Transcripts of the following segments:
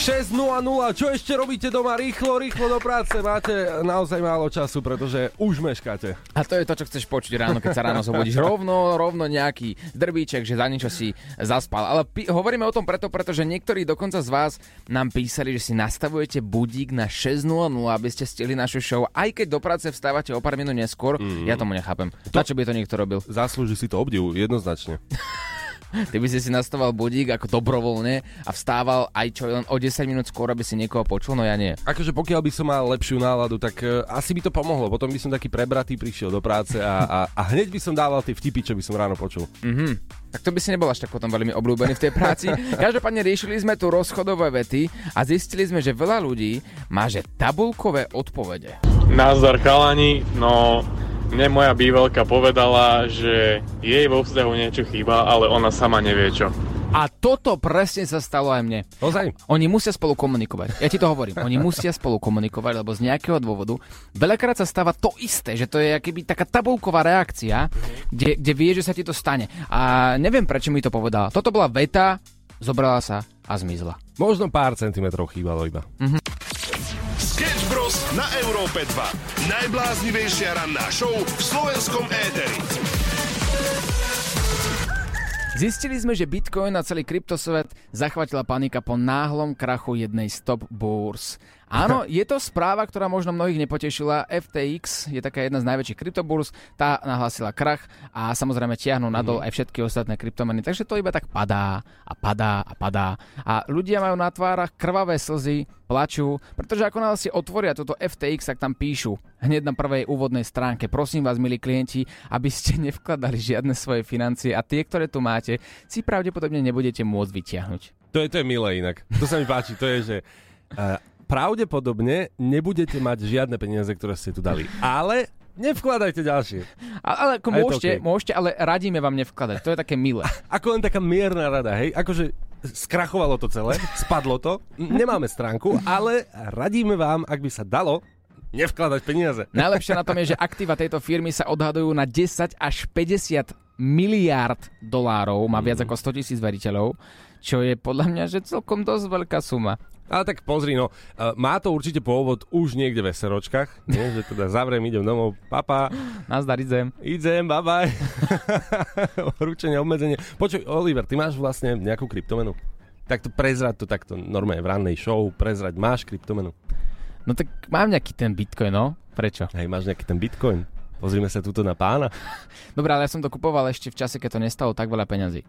6.00, čo ešte robíte doma? Rýchlo, rýchlo do práce. Máte naozaj málo času, pretože už meškáte. A to je to, čo chceš počuť ráno, keď sa ráno zobudíš. Rovno, rovno nejaký drbíček, že za niečo si zaspal. Ale pi- hovoríme o tom preto, pretože niektorí dokonca z vás nám písali, že si nastavujete budík na 6.00, aby ste stihli našu show, aj keď do práce vstávate o pár minút neskôr. Mm. Ja tomu nechápem. To... Na čo by to niekto robil? Zaslúži si to obdivu, jednoznačne. Ty by si si nastával budík ako dobrovoľne a vstával aj čo len o 10 minút skôr, aby si niekoho počul, no ja nie. Akože pokiaľ by som mal lepšiu náladu, tak uh, asi by to pomohlo. Potom by som taký prebratý prišiel do práce a, a, a hneď by som dával tie vtipy, čo by som ráno počul. Mhm. Tak to by si nebol až tak potom veľmi obľúbený v tej práci. Každopádne riešili sme tu rozchodové vety a zistili sme, že veľa ľudí má že tabulkové odpovede. Nazdar chalani, no mne moja bývalka povedala, že jej vo vzťahu niečo chýba, ale ona sama nevie čo. A toto presne sa stalo aj mne. Ozaj? Oni musia spolu komunikovať. Ja ti to hovorím. Oni musia spolu komunikovať, lebo z nejakého dôvodu veľakrát sa stáva to isté, že to je akýby taká tabulková reakcia, kde, kde vie, že sa ti to stane. A neviem, prečo mi to povedala. Toto bola veta, zobrala sa a zmizla. Možno pár centimetrov chýbalo iba. Bros. Na Európe 2. Najbláznivejšia ranná show v slovenskom éteri. Zistili sme, že Bitcoin a celý kryptosvet zachvatila panika po náhlom krachu jednej z top. Áno, je to správa, ktorá možno mnohých nepotešila. FTX je taká jedna z najväčších kryptoburs, tá nahlásila krach a samozrejme tiahnu nadol aj všetky ostatné kryptomeny. Takže to iba tak padá a padá a padá. A ľudia majú na tvárach krvavé slzy, plačú, pretože ako náhle si otvoria toto FTX, tak tam píšu hneď na prvej úvodnej stránke. Prosím vás, milí klienti, aby ste nevkladali žiadne svoje financie a tie, ktoré tu máte, si pravdepodobne nebudete môcť vyťahnuť. To je, to je milé inak. To sa mi páči. To je, že uh, pravdepodobne nebudete mať žiadne peniaze, ktoré ste tu dali. Ale nevkladajte ďalšie. A, ale ako môžete, okej. môžete, ale radíme vám nevkladať. To je také milé. Ako len taká mierna rada, hej? Akože skrachovalo to celé, spadlo to, nemáme stránku, ale radíme vám, ak by sa dalo, nevkladať peniaze. Najlepšie na tom je, že aktíva tejto firmy sa odhadujú na 10 až 50 miliárd dolárov, má viac ako 100 tisíc veriteľov, čo je podľa mňa, že celkom dosť veľká suma. Ale tak pozri, no, uh, má to určite pôvod už niekde v SROčkách, nie? že teda zavriem, idem domov, papa, Nazdar, idem. idem, bye. Ručenie, obmedzenie. Počuj, Oliver, ty máš vlastne nejakú kryptomenu? Tak to prezrať to takto normálne v rannej show, prezrať, máš kryptomenu? No tak mám nejaký ten bitcoin, no? Prečo? Hej, máš nejaký ten bitcoin? Pozrime sa tuto na pána. Dobre, ale ja som to kupoval ešte v čase, keď to nestalo tak veľa peňazí.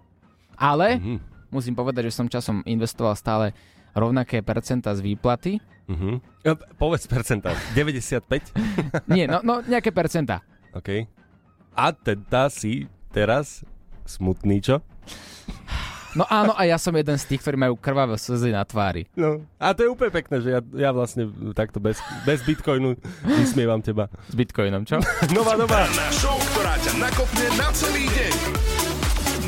Ale Mhm. Musím povedať, že som časom investoval stále rovnaké percenta z výplaty. Ja, povedz percentá. 95? Nie, no, no nejaké percenta. OK. A teda si teraz smutný, čo? No áno, a ja som jeden z tých, ktorí majú krvavé slzy na tvári. No. A to je úplne pekné, že ja, ja vlastne takto bez, bez bitcoinu vysmievam teba. S bitcoinom, čo? Nová doba. Ranná show, ktorá ťa nakopne na celý deň.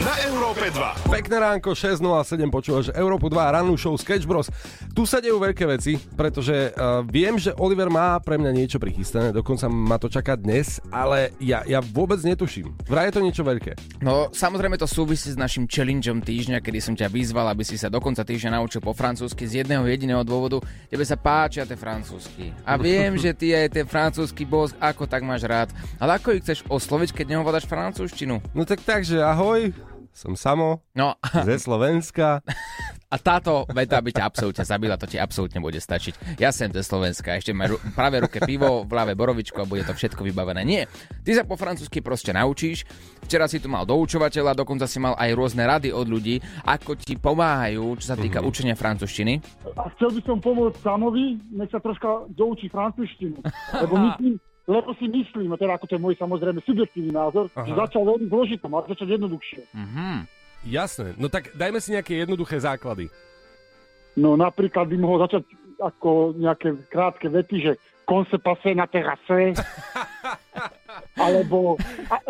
Na Európe 2. Pekné ránko, 6.07 počúvaš Európu 2, rannú show Sketch Bros. Tu sa dejú veľké veci, pretože uh, viem, že Oliver má pre mňa niečo prichystané, dokonca ma to čaká dnes, ale ja, ja vôbec netuším. Vraj je to niečo veľké. No, samozrejme to súvisí s našim challengeom týždňa, kedy som ťa vyzval, aby si sa do konca týždňa naučil po francúzsky z jedného jediného dôvodu. Tebe sa páčia tie francúzsky. A viem, že ty aj ten francúzsky bosk, ako tak máš rád. Ale ako ich chceš osloviť, keď nehovoráš francúzštinu? No tak takže ahoj, som Samo, No, ze Slovenska. a táto veta by ťa absolútne zabila, to ti absolútne bude stačiť. Ja sem ze Slovenska, ešte máš ru- v pravé ruke pivo, v ľavé borovičko a bude to všetko vybavené. Nie, ty sa po francúzsky proste naučíš. Včera si tu mal doučovateľa, dokonca si mal aj rôzne rady od ľudí, ako ti pomáhajú, čo sa týka Mhm. učenia francúzštiny. a chcel by som pomôcť Samovi, nech sa troška doučí francúzštinu. Lebo myslím, lebo si myslím, a teda ako to je môj samozrejme subjektívny názor, Aha. že začal veľmi zložito, mal začať jednoduchšie. Mhm. Jasné, no tak dajme si nejaké jednoduché základy. No napríklad by mohol začať ako nejaké krátke vety, že kon se passe na terase, alebo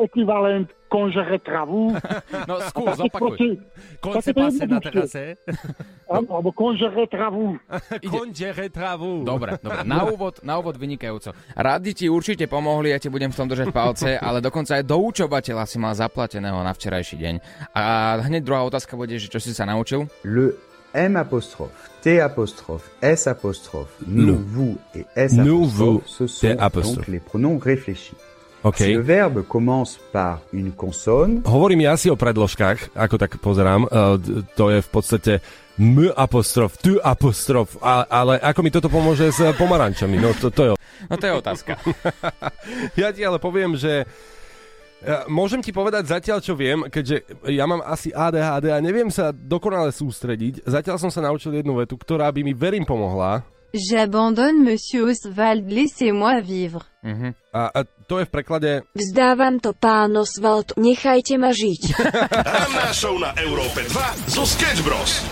ekvivalent konžere travu. No skús, opakuj. Konce pase na terase. Áno, alebo konžere travu. Konžere travu. Dobre, dobre. Na úvod, na úvod vynikajúco. Radi ti určite pomohli, ja ti budem v tom držať palce, ale dokonca aj doučovateľa si mal zaplateného na včerajší deň. A hneď druhá otázka bude, že čo si sa naučil? Le M apostrophe, T apostrophe, S apostrophe, nous, vous et S Nous, apostrophe, vous, ce sont donc les pronoms réfléchis. OK. Si le verbe commence par une consonne, Hovorím ja si o predložkách, ako tak pozerám. Uh, to je v podstate M apostrof, tu apostrof, a, ale ako mi toto pomôže s pomarančami? No to, to je... No to je otázka. Ja ti ale poviem, že ja, môžem ti povedať zatiaľ, čo viem, keďže ja mám asi ADHD a neviem sa dokonale sústrediť. Zatiaľ som sa naučil jednu vetu, ktorá by mi verím pomohla. J'abandonne Monsieur Oswald, laissez-moi vivre. Mhm. A, a to je v preklade Vzdávam to, pán Oswald, nechajte ma žiť. Ranná show na Európe 2 zo Sketch Bros.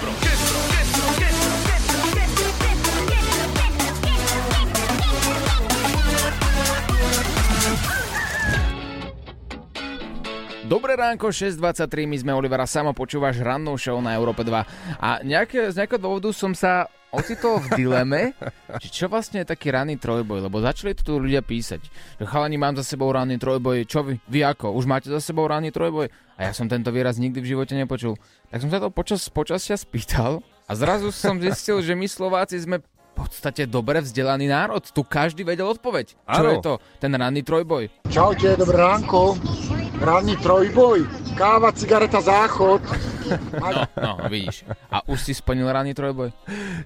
Dobré ránko, 6.23, my sme Olivera, samo počúvaš rannú show na Európe 2. A nejaké, z nejakého dôvodu som sa ocitol v dileme, že čo vlastne je taký ranný trojboj, lebo začali tu ľudia písať, že chalani mám za sebou ranný trojboj, čo vy, vy ako, už máte za sebou ranný trojboj? A ja som tento výraz nikdy v živote nepočul. Tak som sa to počas, počasia spýtal a zrazu som zistil, že my Slováci sme v podstate dobre vzdelaný národ. Tu každý vedel odpoveď. Čo Áno. je to? Ten ranný trojboj. Čaute, dobré ránko. Ranný trojboj. Káva, cigareta, záchod. No, no, vidíš. A už si splnil ranný trojboj?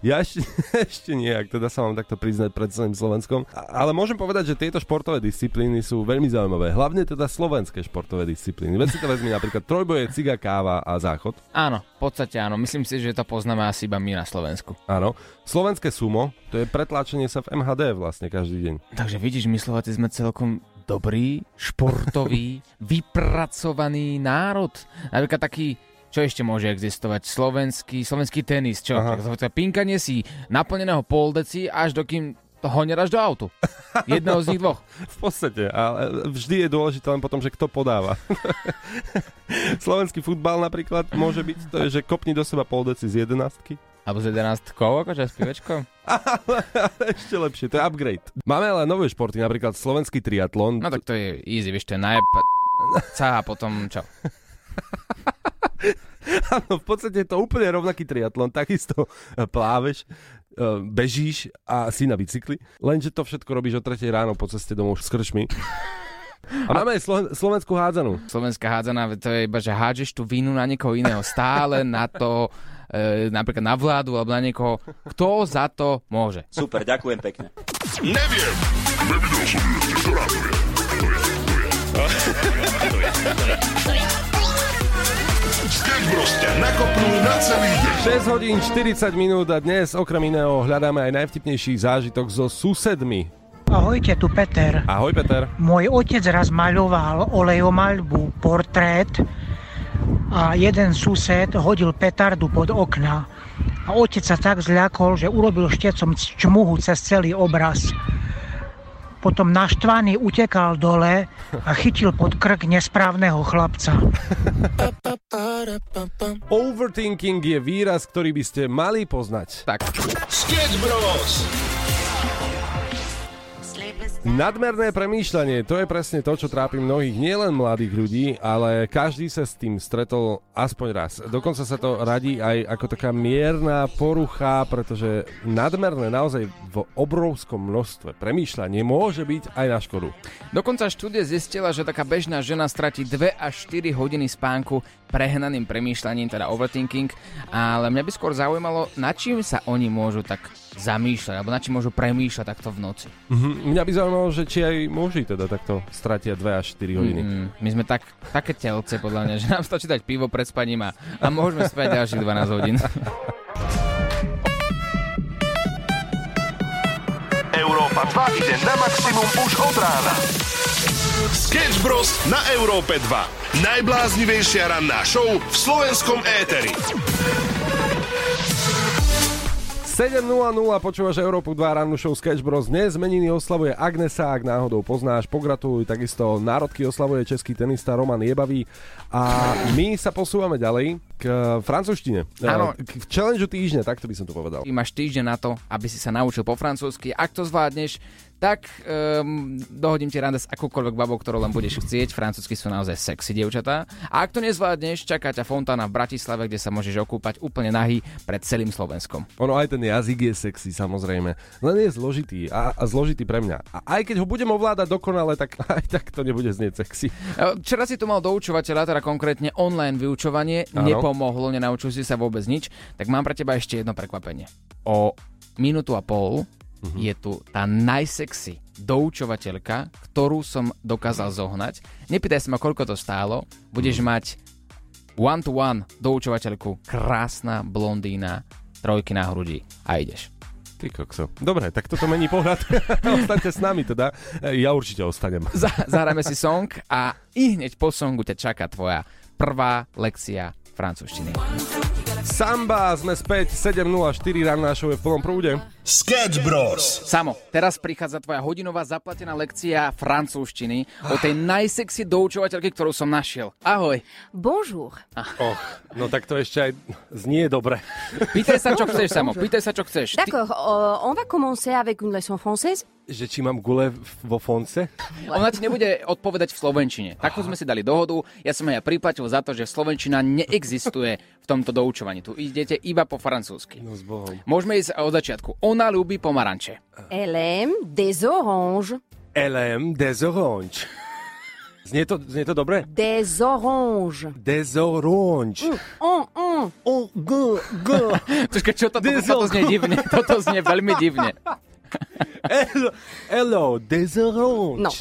Ja ešte, ešte nie, ak teda sa mám takto priznať pred celým Slovenskom. Ale môžem povedať, že tieto športové disciplíny sú veľmi zaujímavé. Hlavne teda slovenské športové disciplíny. Veď si to vezmi napríklad trojboje, ciga, káva a záchod. Áno, v podstate áno. Myslím si, že to poznáme asi iba my na Slovensku. Áno. Slovenské sumo, to je pretláčanie sa v MHD vlastne každý deň. Takže vidíš, my Slováci sme celkom dobrý, športový, vypracovaný národ. Napríklad taký čo ešte môže existovať? Slovenský, slovenský tenis, čo? Aha. Pinkanie si naplneného poldeci, až dokým to honeráš do autu. Jedného z nich dvoch. V podstate, ale vždy je dôležité len potom, že kto podáva. Slovenský futbal napríklad môže byť, to je, že kopni do seba pol deci z jedenastky. Alebo z 11 akože s pivečkom. Ešte lepšie, to je upgrade. Máme ale nové športy, napríklad slovenský triatlon. No tak to je easy, vieš, to je najp... a potom čo? Áno, v podstate je to úplne rovnaký triatlon, takisto e, pláveš, e, bežíš a si na bicykli, lenže to všetko robíš o 3 ráno po ceste domov s krčmi. A máme aj Slo- slovenskú hádzanú. Slovenská hádzana, to je iba, že hádžeš tú vinu na niekoho iného. Stále na to, e, napríklad na vládu alebo na niekoho, kto za to môže. Super, ďakujem pekne. Neviem. Nevidel som ju ešte, ktorá to je. To je, to je. To je. Sketch Bros ťa nakopnú na celý deň. 6 hodín 40 minút a dnes okrem iného hľadáme aj najvtipnejší zážitok so susedmi. Ahojte, tu Peter. Ahoj Peter. Môj otec raz maľoval olejomaľbu portrét a jeden sused hodil petardu pod okna. A otec sa tak zľakol, že urobil štecom čmuhu cez celý obraz. Potom naštvaný utekal dole a chytil pod krk nesprávneho chlapca. Overthinking je výraz, ktorý by ste mali poznať. Tak, Sketch Bros. Nadmerné premýšľanie, to je presne to, čo trápi mnohých, nielen mladých ľudí, ale každý sa s tým stretol aspoň raz. Dokonca sa to radí aj ako taká mierna porucha, pretože nadmerné naozaj v obrovskom množstve premýšľanie môže byť aj na škodu. Dokonca štúdie zistila, že taká bežná žena stratí 2 až 4 hodiny spánku prehnaným premýšľaním, teda overthinking, ale mňa by skôr zaujímalo, na čím sa oni môžu tak zamýšľať, alebo na čím môžu premýšľať takto v noci. Mhm. Mňa by zaujímalo, že či aj muži teda takto stratia 2 až 4 hodiny. Mm, my sme tak, také telce, podľa mňa, že nám stačí dať pivo pred spaním a, a môžeme spať ďalších 12 hodín. Európa 2 ide na maximum už od rána. Sketch Bros na Európe 2. Najbláznivejšia ranná show v slovenskom éteri. 7.00 počúvaš Európu 2 rannú show Sketch Bros. Dnes meniny oslavuje Agnesa, ak náhodou poznáš, pogratuluj. Takisto národky oslavuje český tenista Roman Jebavý. A my sa posúvame ďalej k francúzštine. Áno. K challenge týždňa, takto by som to povedal. Ty máš týždeň na to, aby si sa naučil po francúzsky. Ak to zvládneš, tak um, dohodím ti rande s akúkoľvek babou, ktorú len budeš chcieť. Francúzsky sú naozaj sexy, dievčatá. A ak to nezvládneš, čaká ťa fontána v Bratislave, kde sa môžeš okúpať úplne nahý pred celým Slovenskom. Ono aj ten jazyk je sexy, samozrejme. Len je zložitý a, a zložitý pre mňa. A aj keď ho budem ovládať dokonale, tak aj tak to nebude znieť sexy. E, Včera si tu mal doučovateľa, teda konkrétne online vyučovanie, Áno. nepomohlo, nenaučil si sa vôbec nič, tak mám pre teba ešte jedno prekvapenie. O minútu a pol Mhm. je tu tá najsexy doučovateľka, ktorú som dokázal zohnať. Nepýtaj sa ma, koľko to stálo. Budeš Mhm. mať one-to-one doučovateľku, krásna blondína, trojky na hrudi a ideš. Ty kokso. Dobre, tak toto mení pohľad. Ostaňte s nami teda. Ja určite ostanem. Za- Zahráme si song a i hneď po songu ťa čaká tvoja prvá lekcia francúzštiny. Samba, sme späť, 7.04, ranná show je v plnom prúde. Sketch Bros. Samo, teraz prichádza tvoja hodinová zaplatená lekcia francúzštiny o tej najsexy doučovateľke, ktorú som našiel. Ahoj. Bonjour. Och, no tak to ešte aj znie dobre. Pýtaj sa, čo chceš, Samo, pýtaj sa, čo chceš. Ty, D'accord, euh, on va commencer avec une leçon française. Že či mám gule v- vo fonce? ona ti nebude odpovedať v slovenčine. Takú sme si dali dohodu, ja som aj priplatil za to, že slovenčina neexistuje v tomto doučovaní. Tu idete iba po francúzsky. No s Bohom. Môžeme ísť od začiatku. Ona ľúbi pomaranče. Elle aime des oranges. LM des orange. Znie to, znie to dobre? Des oranges. Des orange. On, on. Oh, g, g. Počkaj, čo to, toto, toto znie divne. Toto znie veľmi divne. Hello, hello, des orange. Non.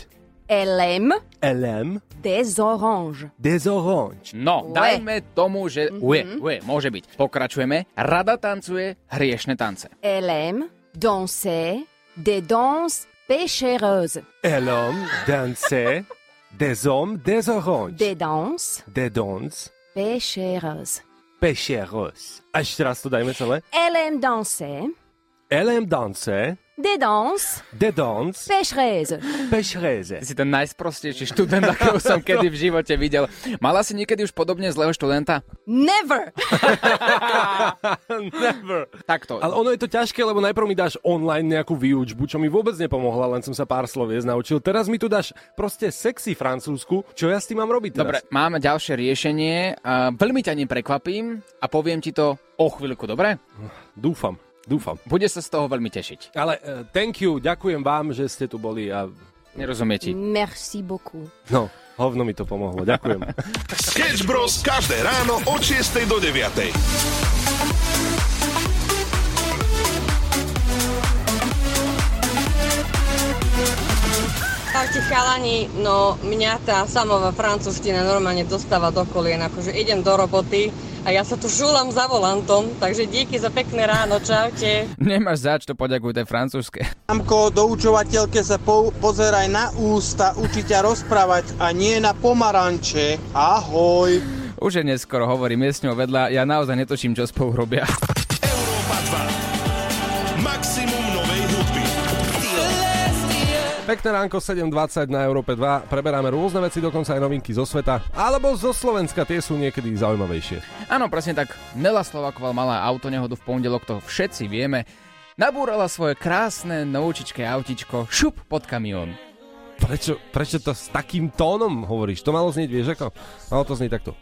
Elle aime LM des oranges. des orange. No, dajme tomu, že ue, ue, môže byť. Pokračujeme. Rada tancuje hriešne tance. Elle aime danser des danses péchéreuses. LM danse des hommes des orange. Des danses Des danses péchéreuses. pécheros. A ešte raz to dajme celé. Elle aime danser LM danse des danses des danses péchereuses. péchereze. Ty si ten najsprostejší študent, akého som kedy v živote videl. Mala si niekedy už podobne zlého študenta? Never. Never. Takto. Ale ono je to ťažké, lebo najprv mi dáš online nejakú výučbu, čo mi vôbec nepomohla, len som sa pár sloviec naučil. Teraz mi tu dáš proste sexy francúzsku, čo ja s tým mám robiť teraz? Dobre, máme ďalšie riešenie. A veľmi ťa ním prekvapím a poviem ti to o chvíľku, dobre? Dúfam, dúfam. Bude sa z toho veľmi tešiť. Ale uh, thank you, ďakujem vám, že ste tu boli a Nerozumie ti. Merci beaucoup. no, hovno mi to pomohlo, ďakujem. Sketch Bros. každé ráno od 6 do 9. Čaute chalani, no mňa tá samová francúzština normálne dostáva do kolien, akože idem do roboty a ja sa tu šúlam za volantom, takže díky za pekné ráno, čaute. Nemáš zač, to poďakuj tej francúzske. Mamko, doučovateľke sa po, pozeraj na ústa, ťa rozprávať a nie na pomaranče. Ahoj. Už je neskoro, hovorím, je s ňou vedľa, ja naozaj netuším, čo spolu robia. Pekné ránko 7.20 na Európe 2. Preberáme rôzne veci, dokonca aj novinky zo sveta. Alebo zo Slovenska, tie sú niekedy zaujímavejšie. Áno, presne tak. Nela Slovaková mala autonehodu v pondelok, to všetci vieme. Nabúrala svoje krásne novúčičké autičko šup pod kamión. Prečo, prečo to s takým tónom hovoríš? To malo znieť, vieš ako? Malo to znieť takto.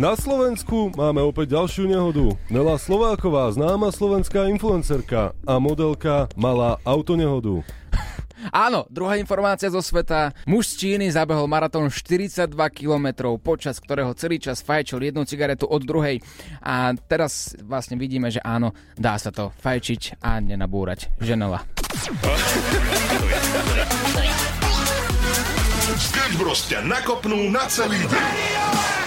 Na Slovensku máme opäť ďalšiu nehodu. Nela Slováková, známa slovenská influencerka a modelka mala autonehodu. Áno, druhá informácia zo sveta. Muž z Číny zabehol maratón 42 km, počas ktorého celý čas fajčil jednu cigaretu od druhej. A teraz vlastne vidíme, že áno, dá sa to fajčiť a nenabúrať. Ženela. Sketch Bros. ťa nakopnú na celý deň.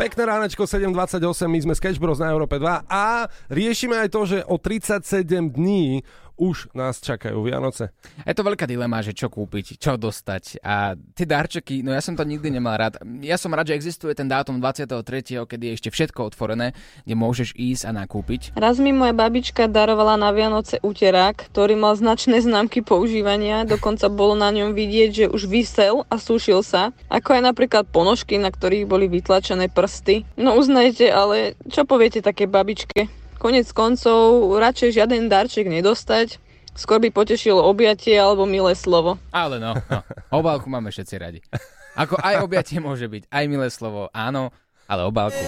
Pekné ránečko 7.28, my sme Sketch Bros na Európe 2 a riešime aj to, že o 37 dní už nás čakajú Vianoce. Je to veľká dilema, že čo kúpiť, čo dostať. A tie darčeky, no ja som to nikdy nemal rád. Ja som rád, že existuje ten dátum 23., kedy je ešte všetko otvorené, kde môžeš ísť a nakúpiť. Raz mi moja babička darovala na Vianoce uterák, ktorý mal značné známky používania, dokonca bolo na ňom vidieť, že už vysel a sušil sa, ako aj napríklad ponožky, na ktorých boli vytlačené prsty. No uznajte, ale čo poviete také babičke? Konec koncov, radšej žiaden darček nedostať, skôr by potešilo objatie alebo milé slovo. Ale no, no. obálku máme všetci radi. Ako aj objatie môže byť, aj milé slovo, áno, ale obálku.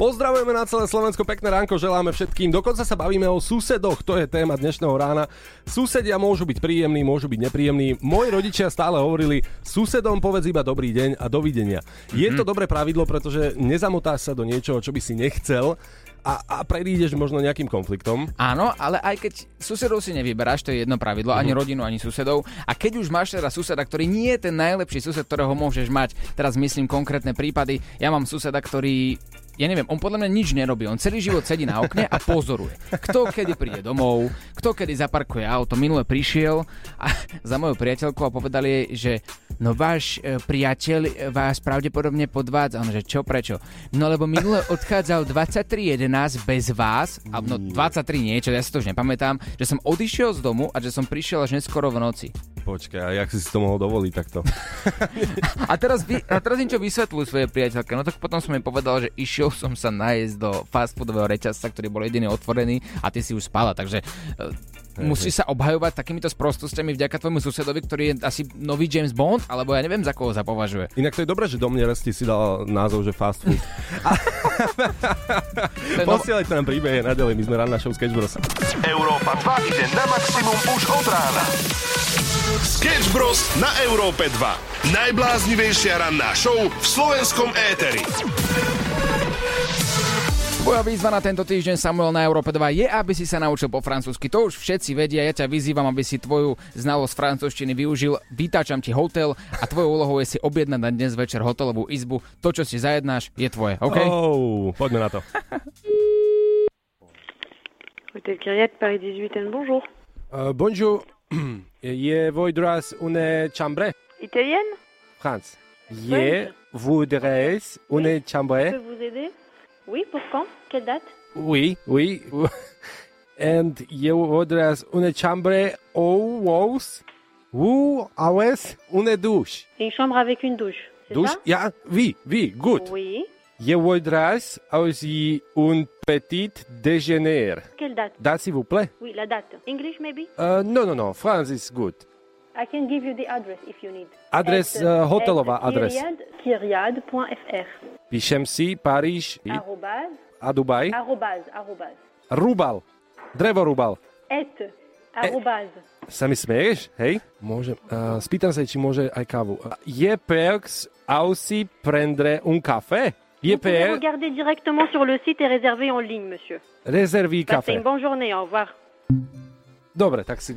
Pozdravujeme na celé Slovensko, pekné ránko želáme všetkým. Dokonca sa bavíme o susedoch, to je téma dnešného rána. Susedia môžu byť príjemní, môžu byť nepríjemní. Moji rodičia stále hovorili, susedom povedz iba dobrý deň a dovidenia. Je to dobré pravidlo, pretože nezamotáš sa do niečoho, čo by si nechcel a, a predídeš možno nejakým konfliktom. Áno, ale aj keď susedov si nevyberáš, to je jedno pravidlo, ani rodinu, ani susedov. A keď už máš teda suseda, ktorý nie je ten najlepší sused, ktorého môžeš mať, teraz myslím konkrétne prípady, ja mám suseda, ktorý ja neviem, on podľa mňa nič nerobí. On celý život sedí na okne a pozoruje. Kto kedy príde domov, kto kedy zaparkuje auto. Minule prišiel a za mojou priateľkou a povedal jej, že no váš e, priateľ vás pravdepodobne podvádza. On, že čo, prečo? No lebo minule odchádzal 23.11 bez vás, a no 23 niečo, ja si to už nepamätám, že som odišiel z domu a že som prišiel až neskoro v noci. Počkaj, a jak si si to mohol dovoliť takto? A teraz, vy, a teraz niečo vysvetľujú svoje priateľke. No tak potom som jej povedal, že išiel som sa nájsť do fast foodového reťazca, ktorý bol jediný otvorený a ty si už spala. Takže musí sa obhajovať takýmito sprostostiami vďaka tvojmu susedovi, ktorý je asi nový James Bond, alebo ja neviem, za koho sa považuje. Inak to je dobré, že do mne resti si dal názov, že fast food. Posielajte nám príbehy naďalej, my sme rána show Sketch Bros. Európa 2 ide na maximum už od rána. Sketch Bros. na Európe 2. Najbláznivejšia ranná show v slovenskom éteri. Tvoja výzva na tento týždeň Samuel na Európe 2 je, aby si sa naučil po francúzsky. To už všetci vedia, ja ťa vyzývam, aby si tvoju znalosť francúzštiny využil. Vytáčam ti hotel a tvojou úlohou je si objednať na dnes večer hotelovú izbu. To, čo si zajednáš, je tvoje, OK? Oh, poďme na to. Hôtel Kyriat, Paris 18, bonjour. Uh, bonjour. Je voudras une chambre? Italienne France. Je voudrais une chambre? Je peux vous aider Oui, pour quand? Quelle date? Oui, oui. And je voudras une chambre au house? Ou une douche? Une chambre avec une douche, c'est Douche? ça? Ja, oui, oui, good. Oui. Je voudrais aussi un petit déjeuner. Quelle date? Date, s'il vous plaît? Oui, la date. English maybe? Uh, no, no, no. France is good. I can give you the address if you need. Adres, At, uh, hotelová at adres. Kyriad, kyriad.fr. Píšem si Paríž i- Arrobase. a Dubaj. Arrobase. Arrobase. Rubal. Drevorubal. Et. Arrobase. Sa mi smieš? Hej? Môžem. Uh, spýtam sa, či môže aj kávu. Je perks aussi prendre un café? Vous pouvez regarder directement sur le site et réserver en ligne, monsieur. Passez café. une bonne journée. Au revoir. Dobre, tak si.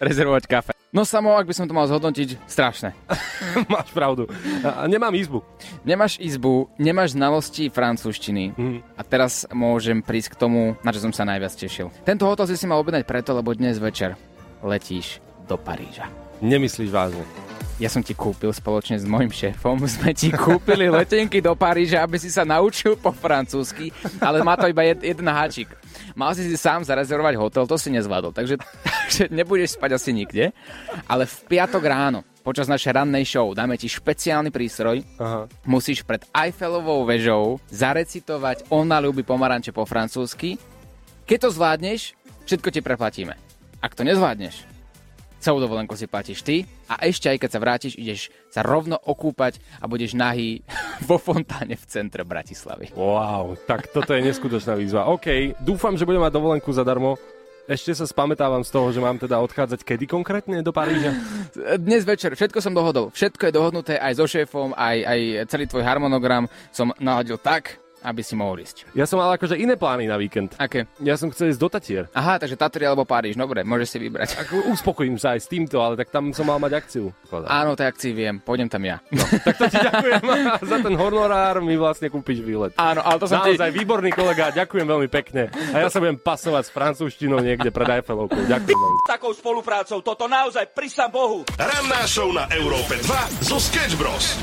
Rezervovať kafe. No samo, ak by som to mal zhodnotiť, strašné. Máš pravdu. A, nemám izbu. Nemáš izbu, nemáš znalosti francúzštiny Mhm. a teraz môžem prísť k tomu, na čo som sa najviac tešil. Tento hotel si si mal objednať preto, lebo dnes večer letíš do Paríža. Nemyslíš vážne. Ja som ti kúpil spoločne s mojim šéfom, sme ti kúpili letenky do Paríža, aby si sa naučil po francúzsky, ale má to iba jed, jeden háčik. Mal si si sám zarezervovať hotel, to si nezvládol, takže, takže nebudeš spať asi nikde, ale v piatok ráno počas našej rannej show dáme ti špeciálny prístroj, Aha. musíš pred Eiffelovou vežou zarecitovať Ona ľúbi pomaranče po francúzsky. Keď to zvládneš, všetko ti preplatíme. Ak to nezvládneš, celú dovolenku si platíš ty a ešte aj keď sa vrátiš, ideš sa rovno okúpať a budeš nahý vo fontáne v centre Bratislavy. Wow, tak toto je neskutočná výzva. OK, dúfam, že budem mať dovolenku zadarmo. Ešte sa spamätávam z toho, že mám teda odchádzať kedy konkrétne do Paríža? Dnes večer všetko som dohodol. Všetko je dohodnuté aj so šéfom, aj, aj celý tvoj harmonogram som naladil tak, aby si mohol ísť. Ja som mal akože iné plány na víkend. Aké? Ja som chcel ísť do Tatier. Aha, takže Tatry alebo Páriž, dobre, môžeš si vybrať. Ako uspokojím sa aj s týmto, ale tak tam som mal mať akciu. Áno, tej akcii viem, pôjdem tam ja. No, tak to ti ďakujem za ten honorár, mi vlastne kúpiš výlet. Áno, ale to som ti- Naozaj výborný kolega, ďakujem veľmi pekne. A ja sa budem pasovať s francúzštinou niekde pred Eiffelovkou. Ďakujem veľmi. Takou spoluprácou toto naozaj prisam Bohu. Ranná show na Európe 2 zo Sketch Bros.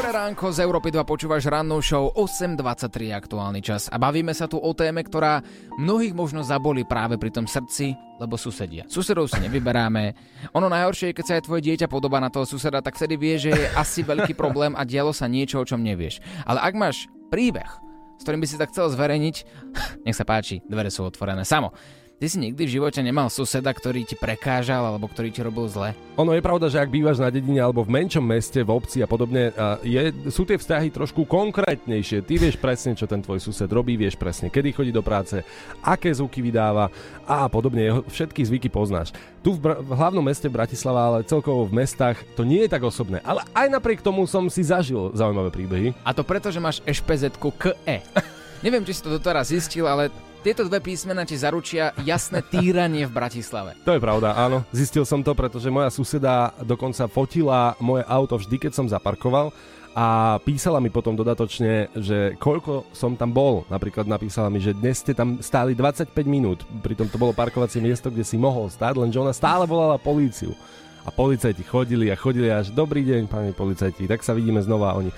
Dobré ránko, z Európy 2 počúvaš rannú show 8.23 aktuálny čas a bavíme sa tu o téme, ktorá mnohých možno zaboli práve pri tom srdci, lebo susedia. Susedov si nevyberáme. Ono najhoršie je, keď sa aj tvoje dieťa podobá na toho suseda, tak vtedy vie, že je asi veľký problém a dialo sa niečo, o čom nevieš. Ale ak máš príbeh, s ktorým by si tak chcel zverejniť, nech sa páči, dvere sú otvorené samo. Ty si nikdy v živote nemal suseda, ktorý ti prekážal alebo ktorý ti robil zle? Ono je pravda, že ak bývaš na dedine alebo v menšom meste, v obci a podobne, a je, sú tie vzťahy trošku konkrétnejšie. Ty vieš presne, čo ten tvoj sused robí, vieš presne, kedy chodí do práce, aké zvuky vydáva a podobne. Jeho všetky zvyky poznáš. Tu v, Br- v hlavnom meste Bratislava, ale celkovo v mestách, to nie je tak osobné. Ale aj napriek tomu som si zažil zaujímavé príbehy. A to preto, že máš ešpz KE. Neviem, či si to doteraz zistil, ale tieto dve písmena ti zaručia jasné týranie v Bratislave. To je pravda, áno. Zistil som to, pretože moja suseda dokonca fotila moje auto vždy, keď som zaparkoval a písala mi potom dodatočne, že koľko som tam bol. Napríklad napísala mi, že dnes ste tam stáli 25 minút, pritom to bolo parkovacie miesto, kde si mohol stáť, lenže ona stále volala políciu. A policajti chodili a chodili až dobrý deň, pani policajti, tak sa vidíme znova oni.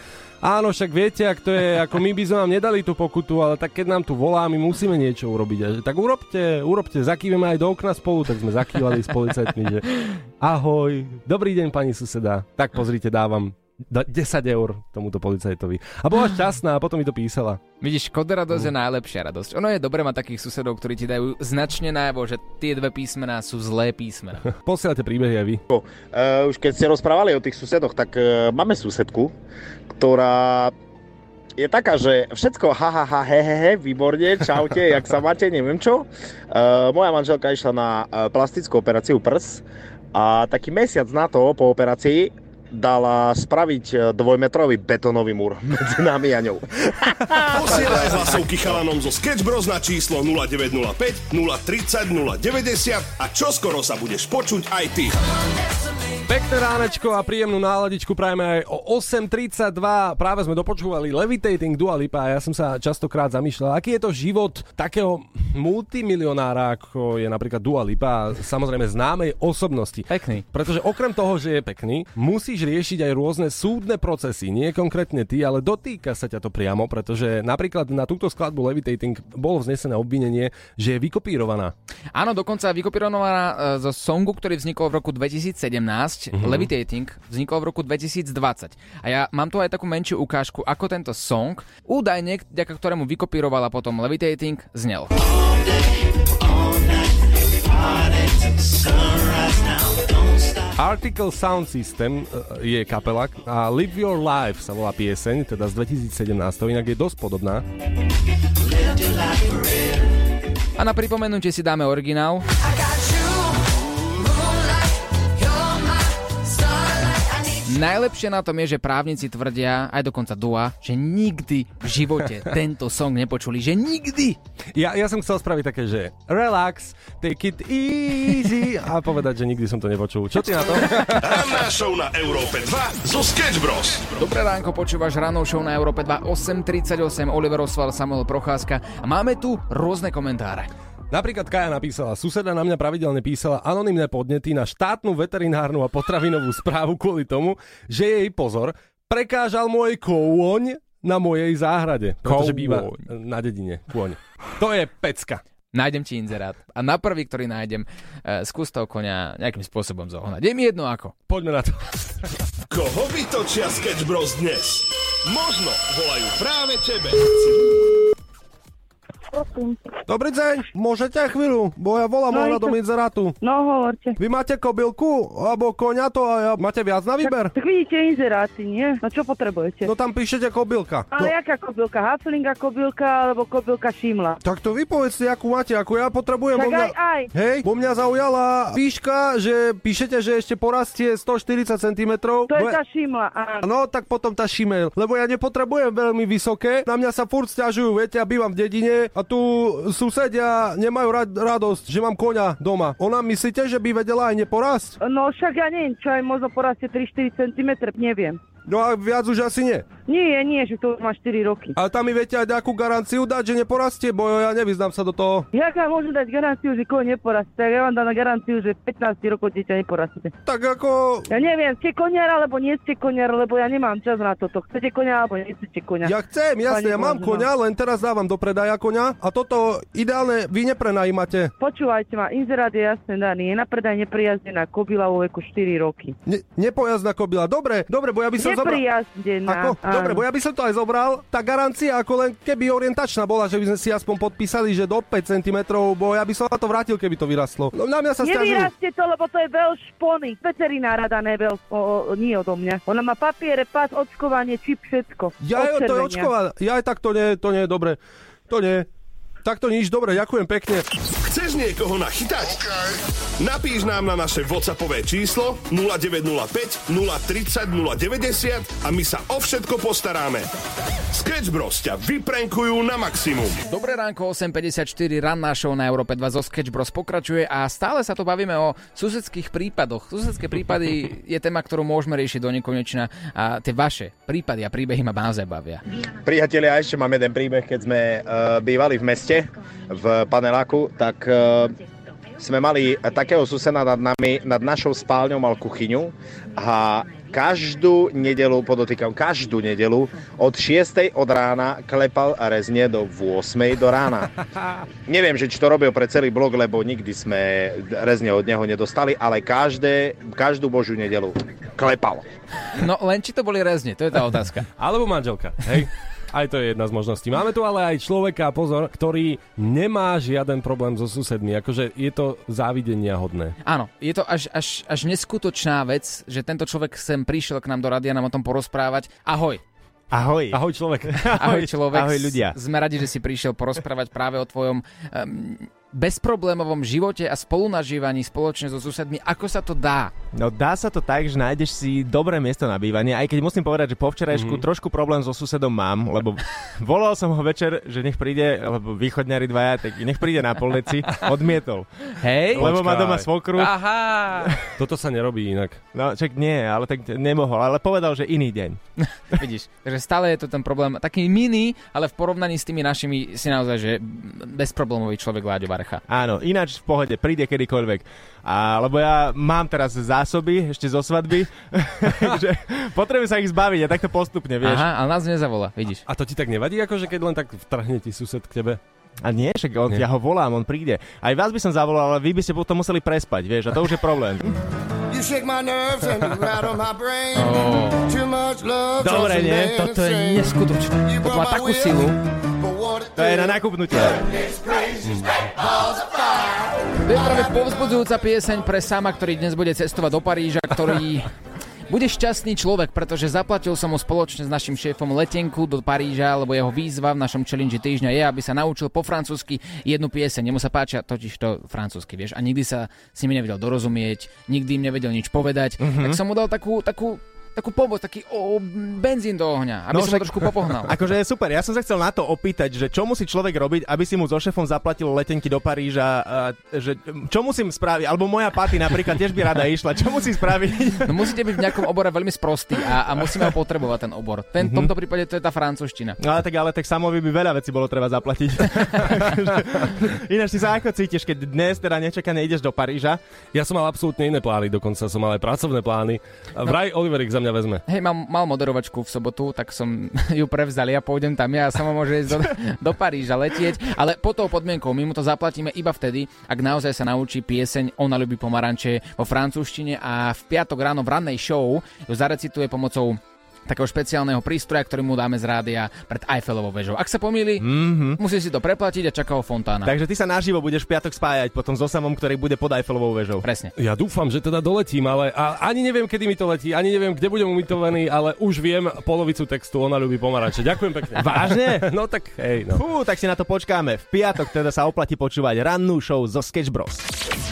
Áno, však viete, ak to je, ako my by sme vám nedali tú pokutu, ale tak keď nám tu volá, my musíme niečo urobiť. A že, tak urobte, urobte, zakýveme aj do okna spolu, tak sme zakývali s policajtmi, že ahoj, dobrý deň pani suseda, tak pozrite, dávam 10 eur tomuto policajtovi. A bola šťastná a potom mi to písala. Vidíš, škoda radosť je najlepšia radosť. Ono je dobré mať takých susedov, ktorí ti dajú značne najavo, že tie dve písmená sú zlé písmená. Posielate príbehy aj vy. Uh, už keď ste rozprávali o tých susedoch, tak uh, máme susedku, ktorá je taká, že všetko ha, ha, ha, he, he, he, výborne, čaute, jak sa máte, neviem čo. Uh, moja manželka išla na uh, plastickú operáciu prs a taký mesiac na to po operácii dala spraviť e, dvojmetrový betónový múr medzi nami a ňou. Posielaj hlasovky chalanom zo Sketch Bros na číslo 0905 030 090 a čoskoro sa budeš počuť aj ty. Pekné ránečko a príjemnú náladičku prajeme aj o 8.32. Práve sme dopočúvali Levitating Dua Lipa a ja som sa častokrát zamýšľal, aký je to život takého multimilionára, ako je napríklad Dua Lipa, samozrejme známej osobnosti. Pekný. Pretože okrem toho, že je pekný, musíš riešiť aj rôzne súdne procesy. Nie konkrétne ty, ale dotýka sa ťa to priamo, pretože napríklad na túto skladbu Levitating bolo vznesené obvinenie, že je vykopírovaná. Áno, dokonca vykopírovaná e, zo songu, ktorý vznikol v roku 2017, mm-hmm. Levitating, vznikol v roku 2020. A ja mám tu aj takú menšiu ukážku, ako tento song, údajne, vďaka ktorému vykopírovala potom Levitating, znel. Article Sound System e, je kapela a Live Your Life sa volá pieseň, teda z 2017, inak je dosť podobná. A na pripomenutie si dáme originál. Najlepšie na tom je, že právnici tvrdia, aj dokonca Dua, že nikdy v živote tento song nepočuli, že nikdy. Ja, ja som chcel spraviť také, že relax, take it easy a povedať, že nikdy som to nepočul. Čo ty na to? Ranná show na Európe 2 zo Sketch Bros. Dobré ránko, počúvaš ranou show na Európe 2 8.38, Oliver Osval, Samuel Procházka a máme tu rôzne komentáre. Napríklad Kaja napísala, suseda na mňa pravidelne písala anonymné podnety na štátnu veterinárnu a potravinovú správu kvôli tomu, že jej pozor, prekážal môj kôň na mojej záhrade. Pretože býva na dedine. Kôň. To je pecka. Nájdem ti inzerát. A na prvý, ktorý nájdem, uh, skús toho konia nejakým spôsobom zohnať. Je mi jedno ako. Poďme na to. Koho vytočia Sketch Bros dnes? Možno volajú práve tebe. Prosím. Dobrý deň, môžete chvíľu, bo ja volám No, ohľadom to- inzerátu. No, hovorte. Vy máte kobylku, alebo koňa to a ja, máte viac na výber? Tak vidíte inzeráty, nie? No čo potrebujete? No tam píšete kobylka. Ale No, jaká kobylka? Haflinga kobylka alebo kobylka šimla? tak to vy povedzte, akú máte, ako ja potrebujem. Tak bo mňa... aj, aj. Hej, bo mňa zaujala výška, že píšete, že ešte porastie 140 cm. To je tá šimla, áno. No, tak potom tá šimel. Lebo ja nepotrebujem veľmi vysoké. Na mňa sa furt stiažujú, viete, ja bývam v dedine a tu susedia nemajú rad, radosť, že mám koňa doma. Ona myslíte, že by vedela aj neporásť? No však ja neviem, čo aj možno porastie 3-4 cm, neviem. No a viac už asi nie. Nie, nie, že to má 4 roky. Ale tam mi viete aj nejakú garanciu dať, že neporastie, bo ja nevyznám sa do toho. Jak vám môžem dať garanciu, že koň neporastie? Tak ja vám dám garanciu, že 15 rokov dieťa neporastie. Tak ako... Ja neviem, ste koniar alebo nie ste koniar, lebo ja nemám čas na toto. Chcete konia alebo nechcete konia? Ja chcem, jasne, ja mám koňa, len teraz dávam do predaja koňa a toto ideálne vy neprenajímate. Počúvajte ma, inzerát je jasne daný. Je na predaj neprijazdená kobila vo veku 4 roky. Ne, nepojazdná kobila. Dobre, dobre, bo ja by som zobral... Neprijazdená. Ako? Dobre, bo ja by som to aj zobral. Tá garancia ako len keby orientačná bola, že by sme si aspoň podpísali, že do 5 cm, bo ja by som na to vrátil, keby to vyrastlo. No na mňa sa stiažujú. Nevyrastie to, lebo to je veľ špony. Veterinára dané veľ, o, o, nie odo mňa. Ona má papiere, pas, očkovanie, čip, všetko. Ja, jo, to je očkované. Ja aj tak to nie, to nie je dobre. To nie. Tak to nič, dobre, ďakujem pekne. Chceš niekoho nachytať? Napíš nám na naše WhatsAppové číslo 0905 030 090 a my sa o všetko postaráme. Sketch Bros ťa vyprenkujú na maximum. Dobré ránko, 8.54, ranná show na Európe 2 zo Sketch Bros pokračuje a stále sa tu bavíme o susedských prípadoch. Susedské prípady je téma, ktorú môžeme riešiť do nekonečna a tie vaše prípady a príbehy ma naozaj bavia. Priatelia, ešte mám jeden príbeh, keď sme uh, bývali v meste, v paneláku, tak uh, sme mali takého suseda nad nami, nad našou spálňou mal kuchyňu a každú nedelu, podotýkam, každú nedelu od 6. od rána klepal rezne do 8. do rána. Neviem, že či to robil pre celý blok, lebo nikdy sme rezne od neho nedostali, ale každé, každú božiu nedelu klepal. No len či to boli rezne, to je tá otázka. Alebo manželka, hej? Aj to je jedna z možností. Máme tu ale aj človeka, pozor, ktorý nemá žiaden problém so susedmi. Akože je to závidenia hodné. Áno, je to až, až, až neskutočná vec, že tento človek sem prišiel k nám do radia nám o tom porozprávať. Ahoj. Ahoj. Ahoj človek. Ahoj človek. Ahoj ľudia. Sme radi, že si prišiel porozprávať práve o tvojom um, bezproblémovom živote a spolunažívaní spoločne so susedmi. Ako sa to dá? No dá sa to tak, že nájdeš si dobré miesto na bývanie, aj keď musím povedať, že po včerajšku Mhm. mm-hmm. trošku problém so susedom mám, lebo volal som ho večer, že nech príde, lebo východňari dvaja, tak nech príde na polneci, odmietol. Hej? Lebo má Počkaj. doma svokru. Aha. Toto sa nerobí inak. No, čak nie, ale tak nemohol, ale povedal, že iný deň. Vidíš, takže stále je to ten problém taký mini, ale v porovnaní s tými našimi si naozaj, že bezproblémový človek Láďo Varcha. Áno, ináč v pohode, príde kedykoľvek. A, lebo ja mám teraz zásoby ešte zo svadby, že potrebujem sa ich zbaviť a takto postupne, vieš. Aha, ale nás nezavolá, vidíš. A to ti tak nevadí, akože keď len tak vtrhne ti sused k tebe? A nie, však on, Nie. ja ho volám, on príde. Aj vás by som zavolal, ale vy by ste potom museli prespať, vieš, a to už je problém. Oh. Dobre, nie? Toto je neskutočné. To má takú silu. To je na nakúpnutie. To je práve povzbudzujúca pieseň pre sama, ktorý dnes bude cestovať do Paríža, ktorý bude šťastný človek, pretože zaplatil som mu spoločne s našim šéfom letenku do Paríža, lebo jeho výzva v našom challenge týždňa je, aby sa naučil po francúzsky jednu pieseň. Jemu sa páčia totiž to francúzsky, vieš, a nikdy sa s nimi nevedel dorozumieť, nikdy im nevedel nič povedať, Mhm. tak som mu dal takú, takú, takú pomoc, taký o, benzín do ohňa, aby No som však- trošku popohnal. Akože je super, ja som sa chcel na to opýtať, že čo musí človek robiť, aby si mu so šefom zaplatil letenky do Paríža, a, že čo musím spraviť, alebo moja paty napríklad tiež by rada išla, čo musí spraviť? No musíte byť v nejakom obore veľmi sprostý a, a musíme ho potrebovať ten obor. Ten, v tomto prípade to je tá francúzština. No ale tak, ale tak samovi by veľa vecí bolo treba zaplatiť. Ináč ty sa ako cítiš, keď dnes teda nečakane ideš do Paríža? Ja som mal absolútne iné plány, dokonca som mal aj pracovné plány. A vraj Oliver ich za mňa vezme. Hej, mám, mal moderovačku v sobotu, tak som ju prevzal, ja pôjdem tam, ja sama môže ísť do, do Paríža letieť, ale pod tou podmienkou my mu to zaplatíme iba vtedy, ak naozaj sa naučí pieseň Ona ľubí pomaranče vo francúzštine a v piatok ráno v rannej show ju zarecituje pomocou takého špeciálneho prístroja, ktorý mu dáme z rádia pred Eiffelovou väžou. Ak sa pomýli, Mhm. musí si to preplatiť a čaká ho fontána. Takže ty sa naživo budeš v piatok spájať potom s Osamom, ktorý bude pod Eiffelovou väžou. Presne. Ja dúfam, že teda doletím, ale a, ani neviem, kedy mi to letí, ani neviem, kde budem umitovaný, ale už viem polovicu textu, ona ľubí pomaranče. Ďakujem pekne. Vážne? no tak hej, no. Fú, tak si na to počkáme. V piatok teda sa oplatí počúvať rannú show zo Sketch Bros.